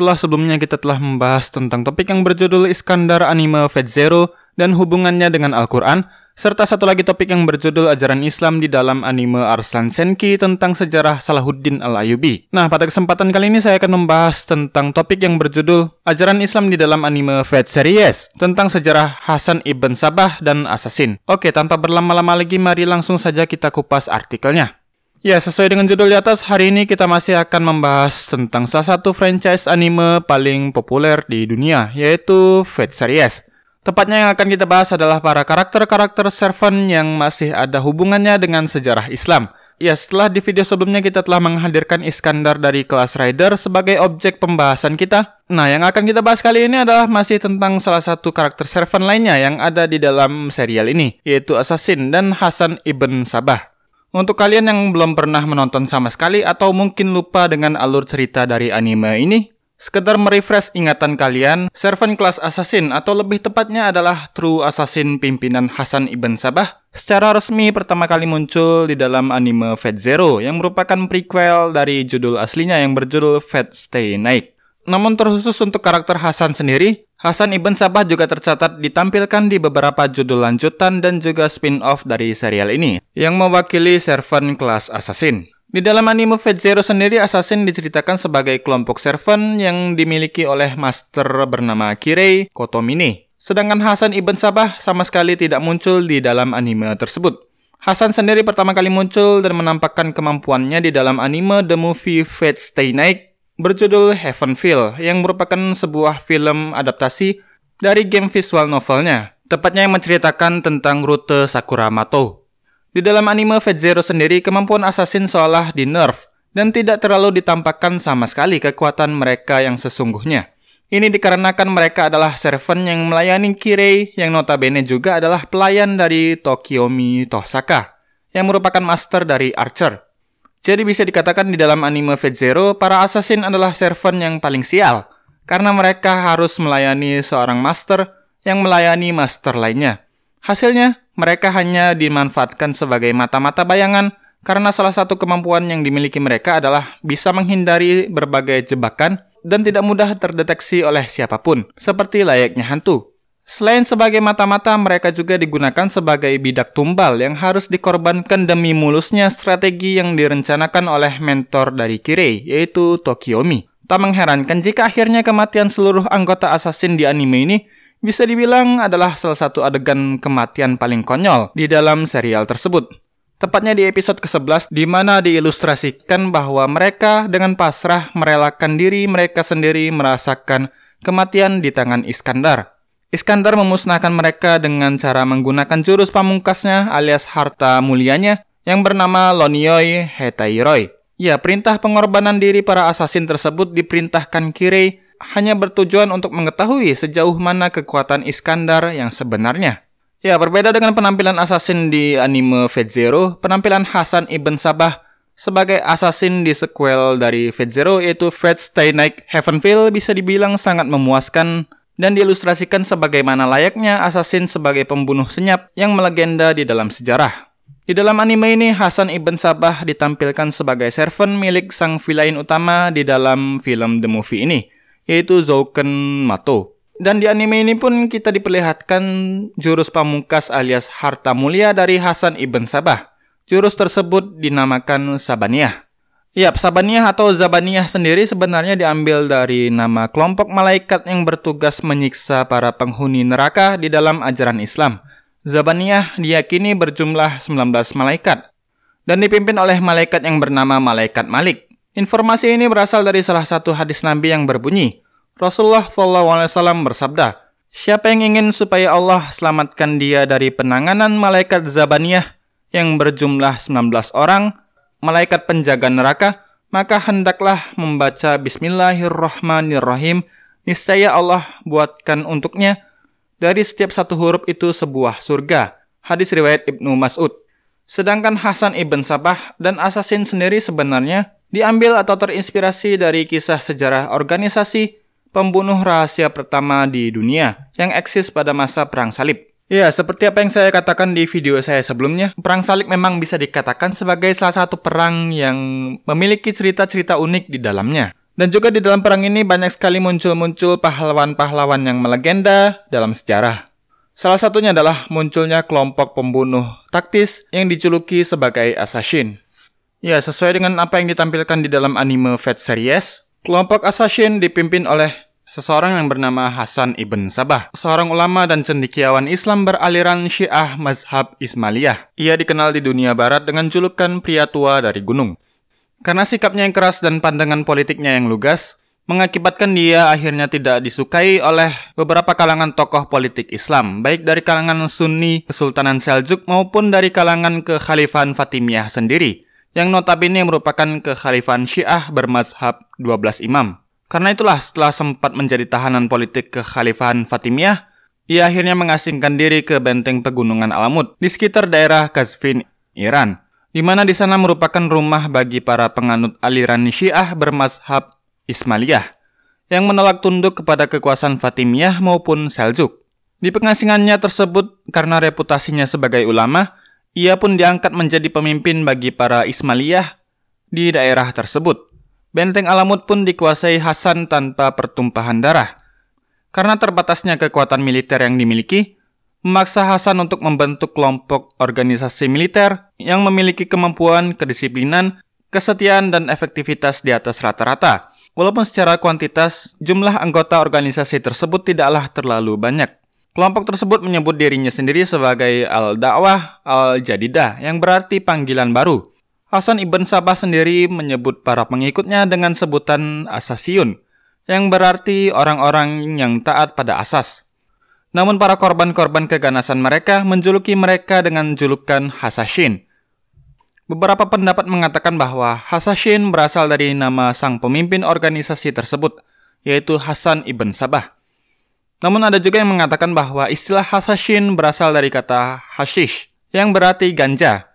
setelah sebelumnya kita telah membahas tentang topik yang berjudul Iskandar Anime Fate Zero dan hubungannya dengan Al-Quran, serta satu lagi topik yang berjudul Ajaran Islam di dalam anime Arslan Senki tentang sejarah Salahuddin Al-Ayubi. Nah, pada kesempatan kali ini saya akan membahas tentang topik yang berjudul Ajaran Islam di dalam anime Fate Series tentang sejarah Hasan Ibn Sabah dan Assassin. Oke, tanpa berlama-lama lagi, mari langsung saja kita kupas artikelnya. Ya, sesuai dengan judul di atas, hari ini kita masih akan membahas tentang salah satu franchise anime paling populer di dunia, yaitu Fate Series. Tepatnya yang akan kita bahas adalah para karakter-karakter servant yang masih ada hubungannya dengan sejarah Islam. Ya, setelah di video sebelumnya kita telah menghadirkan Iskandar dari kelas Rider sebagai objek pembahasan kita. Nah, yang akan kita bahas kali ini adalah masih tentang salah satu karakter servant lainnya yang ada di dalam serial ini, yaitu Assassin dan Hasan Ibn Sabah. Untuk kalian yang belum pernah menonton sama sekali atau mungkin lupa dengan alur cerita dari anime ini, sekedar merefresh ingatan kalian, Servant Class Assassin atau lebih tepatnya adalah True Assassin pimpinan Hasan Ibn Sabah secara resmi pertama kali muncul di dalam anime Fate Zero yang merupakan prequel dari judul aslinya yang berjudul Fate Stay Night. Namun terkhusus untuk karakter Hasan sendiri, Hasan Ibn Sabah juga tercatat ditampilkan di beberapa judul lanjutan dan juga spin-off dari serial ini, yang mewakili servant kelas assassin. Di dalam anime Fate Zero sendiri, Assassin diceritakan sebagai kelompok servant yang dimiliki oleh master bernama Kirei Kotomine. Sedangkan Hasan Ibn Sabah sama sekali tidak muncul di dalam anime tersebut. Hasan sendiri pertama kali muncul dan menampakkan kemampuannya di dalam anime The Movie Fate Stay Night berjudul Heavenville yang merupakan sebuah film adaptasi dari game visual novelnya, tepatnya yang menceritakan tentang rute Sakura Mato. Di dalam anime Fate Zero sendiri, kemampuan assassin seolah di nerf dan tidak terlalu ditampakkan sama sekali kekuatan mereka yang sesungguhnya. Ini dikarenakan mereka adalah servant yang melayani Kirei yang notabene juga adalah pelayan dari Tokiomi Tosaka yang merupakan master dari Archer. Jadi bisa dikatakan di dalam anime Fate Zero, para assassin adalah servant yang paling sial, karena mereka harus melayani seorang master yang melayani master lainnya. Hasilnya, mereka hanya dimanfaatkan sebagai mata-mata bayangan karena salah satu kemampuan yang dimiliki mereka adalah bisa menghindari berbagai jebakan dan tidak mudah terdeteksi oleh siapa pun, seperti layaknya hantu. Selain sebagai mata-mata, mereka juga digunakan sebagai bidak tumbal yang harus dikorbankan demi mulusnya strategi yang direncanakan oleh mentor dari Kirei, yaitu Tokiomi. Tak mengherankan jika akhirnya kematian seluruh anggota assassin di anime ini bisa dibilang adalah salah satu adegan kematian paling konyol di dalam serial tersebut. Tepatnya di episode ke-11 di mana diilustrasikan bahwa mereka dengan pasrah merelakan diri mereka sendiri merasakan kematian di tangan Iskandar. Iskandar memusnahkan mereka dengan cara menggunakan jurus pamungkasnya alias harta mulianya yang bernama Lonioi Hetairoi. Ya, perintah pengorbanan diri para asasin tersebut diperintahkan Kirei hanya bertujuan untuk mengetahui sejauh mana kekuatan Iskandar yang sebenarnya. Ya, berbeda dengan penampilan asasin di anime Fate Zero, penampilan Hasan Ibn Sabah sebagai asasin di sequel dari Fate Zero yaitu Fate Stay Night Heavenville bisa dibilang sangat memuaskan dan diilustrasikan sebagaimana layaknya Assassin sebagai pembunuh senyap yang melegenda di dalam sejarah. Di dalam anime ini, Hasan Ibn Sabah ditampilkan sebagai servant milik sang villain utama di dalam film The Movie ini, yaitu Zouken Mato. Dan di anime ini pun kita diperlihatkan jurus pamungkas alias harta mulia dari Hasan Ibn Sabah. Jurus tersebut dinamakan Sabaniyah. Ya, Sabaniyah atau Zabaniyah sendiri sebenarnya diambil dari nama kelompok malaikat yang bertugas menyiksa para penghuni neraka di dalam ajaran Islam. Zabaniyah diyakini berjumlah 19 malaikat dan dipimpin oleh malaikat yang bernama Malaikat Malik. Informasi ini berasal dari salah satu hadis Nabi yang berbunyi, Rasulullah SAW bersabda, Siapa yang ingin supaya Allah selamatkan dia dari penanganan malaikat Zabaniyah yang berjumlah 19 orang, malaikat penjaga neraka, maka hendaklah membaca Bismillahirrahmanirrahim. Niscaya Allah buatkan untuknya dari setiap satu huruf itu sebuah surga. Hadis riwayat Ibnu Mas'ud. Sedangkan Hasan ibn Sabah dan Assassin sendiri sebenarnya diambil atau terinspirasi dari kisah sejarah organisasi pembunuh rahasia pertama di dunia yang eksis pada masa Perang Salib. Ya, seperti apa yang saya katakan di video saya sebelumnya, Perang Salib memang bisa dikatakan sebagai salah satu perang yang memiliki cerita-cerita unik di dalamnya. Dan juga di dalam perang ini banyak sekali muncul-muncul pahlawan-pahlawan yang melegenda dalam sejarah. Salah satunya adalah munculnya kelompok pembunuh taktis yang dijuluki sebagai assassin. Ya, sesuai dengan apa yang ditampilkan di dalam anime Fate Series, kelompok assassin dipimpin oleh seseorang yang bernama Hasan Ibn Sabah, seorang ulama dan cendekiawan Islam beraliran Syiah Mazhab Ismailiyah. Ia dikenal di dunia barat dengan julukan pria tua dari gunung. Karena sikapnya yang keras dan pandangan politiknya yang lugas, mengakibatkan dia akhirnya tidak disukai oleh beberapa kalangan tokoh politik Islam, baik dari kalangan Sunni Kesultanan Seljuk maupun dari kalangan kekhalifahan Fatimiyah sendiri, yang notabene merupakan kekhalifahan Syiah bermazhab 12 imam. Karena itulah setelah sempat menjadi tahanan politik kekhalifahan Fatimiyah, ia akhirnya mengasingkan diri ke benteng pegunungan Alamut di sekitar daerah Kazvin, Iran di mana di sana merupakan rumah bagi para penganut aliran Syiah bermazhab Ismailiyah yang menolak tunduk kepada kekuasaan Fatimiyah maupun Seljuk. Di pengasingannya tersebut karena reputasinya sebagai ulama, ia pun diangkat menjadi pemimpin bagi para Ismailiyah di daerah tersebut. Benteng Alamut pun dikuasai Hasan tanpa pertumpahan darah. Karena terbatasnya kekuatan militer yang dimiliki, memaksa Hasan untuk membentuk kelompok organisasi militer yang memiliki kemampuan, kedisiplinan, kesetiaan, dan efektivitas di atas rata-rata. Walaupun secara kuantitas, jumlah anggota organisasi tersebut tidaklah terlalu banyak. Kelompok tersebut menyebut dirinya sendiri sebagai Al-Da'wah Al-Jadidah, yang berarti panggilan baru. Hasan Ibn Sabah sendiri menyebut para pengikutnya dengan sebutan Asasiyun, yang berarti orang-orang yang taat pada asas. Namun para korban-korban keganasan mereka menjuluki mereka dengan julukan Hasashin. Beberapa pendapat mengatakan bahwa Hasashin berasal dari nama sang pemimpin organisasi tersebut, yaitu Hasan ibn Sabah. Namun ada juga yang mengatakan bahwa istilah Hasashin berasal dari kata hashish, yang berarti ganja,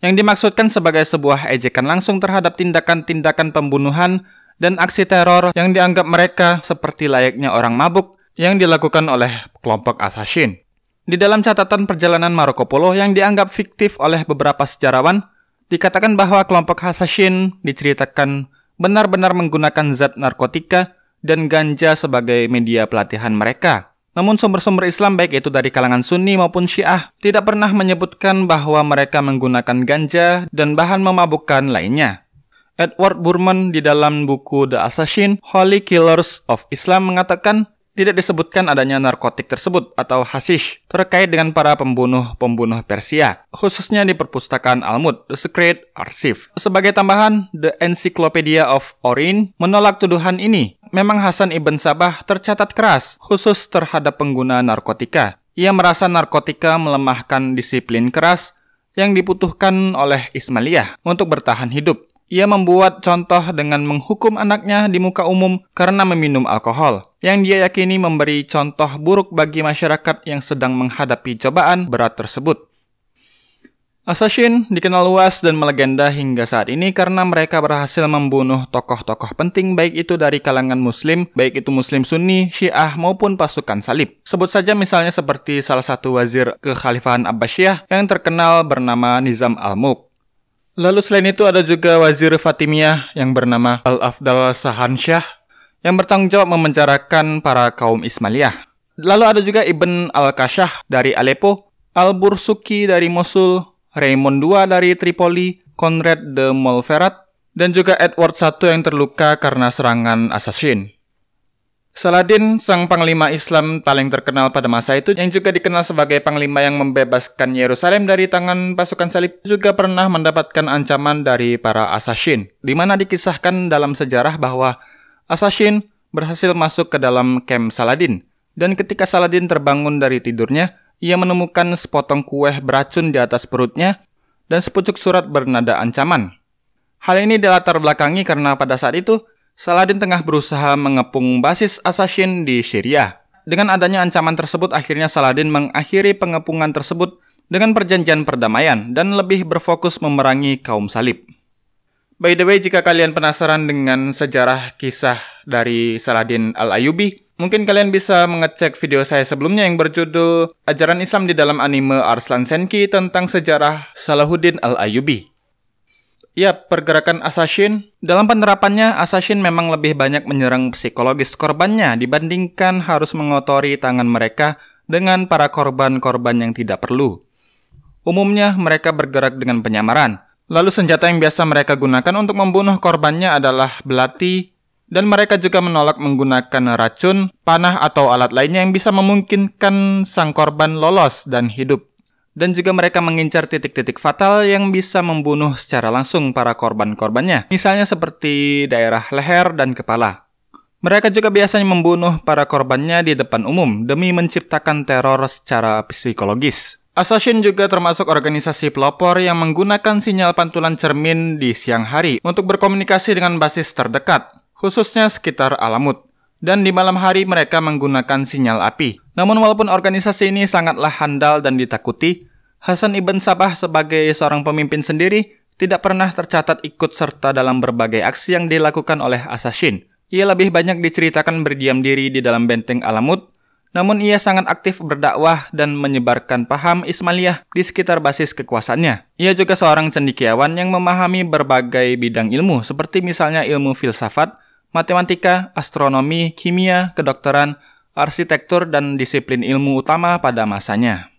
yang dimaksudkan sebagai sebuah ejekan langsung terhadap tindakan-tindakan pembunuhan dan aksi teror yang dianggap mereka seperti layaknya orang mabuk yang dilakukan oleh kelompok assassin. Di dalam catatan perjalanan Marco Polo yang dianggap fiktif oleh beberapa sejarawan, dikatakan bahwa kelompok assassin diceritakan benar-benar menggunakan zat narkotika dan ganja sebagai media pelatihan mereka. Namun sumber-sumber Islam baik itu dari kalangan Sunni maupun Syiah tidak pernah menyebutkan bahwa mereka menggunakan ganja dan bahan memabukkan lainnya. Edward Burman di dalam buku The Assassin, Holy Killers of Islam mengatakan tidak disebutkan adanya narkotik tersebut atau hashish terkait dengan para pembunuh-pembunuh Persia, khususnya di perpustakaan Almud, The Secret Archive. Sebagai tambahan, The Encyclopedia of Orin menolak tuduhan ini. Memang Hasan Ibn Sabah tercatat keras, khusus terhadap pengguna narkotika. Ia merasa narkotika melemahkan disiplin keras yang dibutuhkan oleh Ismailiyah untuk bertahan hidup. Ia membuat contoh dengan menghukum anaknya di muka umum karena meminum alkohol, yang dia yakini memberi contoh buruk bagi masyarakat yang sedang menghadapi cobaan berat tersebut. Assassin dikenal luas dan melegenda hingga saat ini karena mereka berhasil membunuh tokoh-tokoh penting baik itu dari kalangan muslim, baik itu muslim sunni, syiah maupun pasukan salib. Sebut saja misalnya seperti salah satu wazir kekhalifahan Abbasiyah yang terkenal bernama Nizam al-Mulk. Lalu selain itu ada juga Wazir Fatimiyah yang bernama Al-Afdal Sahansyah yang bertanggung jawab memenjarakan para kaum Ismailiyah. Lalu ada juga Ibn Al-Kashah dari Aleppo, Al-Bursuki dari Mosul, Raymond II dari Tripoli, Conrad de Montferrat, dan juga Edward I yang terluka karena serangan assassin. Saladin, sang panglima Islam paling terkenal pada masa itu, yang juga dikenal sebagai panglima yang membebaskan Yerusalem dari tangan pasukan salib, juga pernah mendapatkan ancaman dari para assassin, di mana dikisahkan dalam sejarah bahwa assassin berhasil masuk ke dalam camp Saladin, dan ketika Saladin terbangun dari tidurnya, ia menemukan sepotong kue beracun di atas perutnya dan sepucuk surat bernada ancaman. Hal ini dilatar belakangi karena pada saat itu Saladin tengah berusaha mengepung basis assassin di Syria. Dengan adanya ancaman tersebut, akhirnya Saladin mengakhiri pengepungan tersebut dengan perjanjian perdamaian dan lebih berfokus memerangi kaum salib. By the way, jika kalian penasaran dengan sejarah kisah dari Saladin Al-Ayubi, mungkin kalian bisa mengecek video saya sebelumnya yang berjudul Ajaran Islam di dalam anime Arslan Senki tentang sejarah Salahuddin Al-Ayubi. Ya, pergerakan assassin. Dalam penerapannya, assassin memang lebih banyak menyerang psikologis korbannya dibandingkan harus mengotori tangan mereka dengan para korban-korban yang tidak perlu. Umumnya, mereka bergerak dengan penyamaran. Lalu senjata yang biasa mereka gunakan untuk membunuh korbannya adalah belati, dan mereka juga menolak menggunakan racun, panah, atau alat lainnya yang bisa memungkinkan sang korban lolos dan hidup dan juga mereka mengincar titik-titik fatal yang bisa membunuh secara langsung para korban-korbannya, misalnya seperti daerah leher dan kepala. Mereka juga biasanya membunuh para korbannya di depan umum demi menciptakan teror secara psikologis. Assassin juga termasuk organisasi pelopor yang menggunakan sinyal pantulan cermin di siang hari untuk berkomunikasi dengan basis terdekat, khususnya sekitar Alamut. Dan di malam hari mereka menggunakan sinyal api. Namun walaupun organisasi ini sangatlah handal dan ditakuti, Hasan Ibn Sabah sebagai seorang pemimpin sendiri tidak pernah tercatat ikut serta dalam berbagai aksi yang dilakukan oleh Assassin. Ia lebih banyak diceritakan berdiam diri di dalam benteng Alamut, namun ia sangat aktif berdakwah dan menyebarkan paham Ismailiyah di sekitar basis kekuasaannya. Ia juga seorang cendikiawan yang memahami berbagai bidang ilmu, seperti misalnya ilmu filsafat, matematika, astronomi, kimia, kedokteran, arsitektur, dan disiplin ilmu utama pada masanya.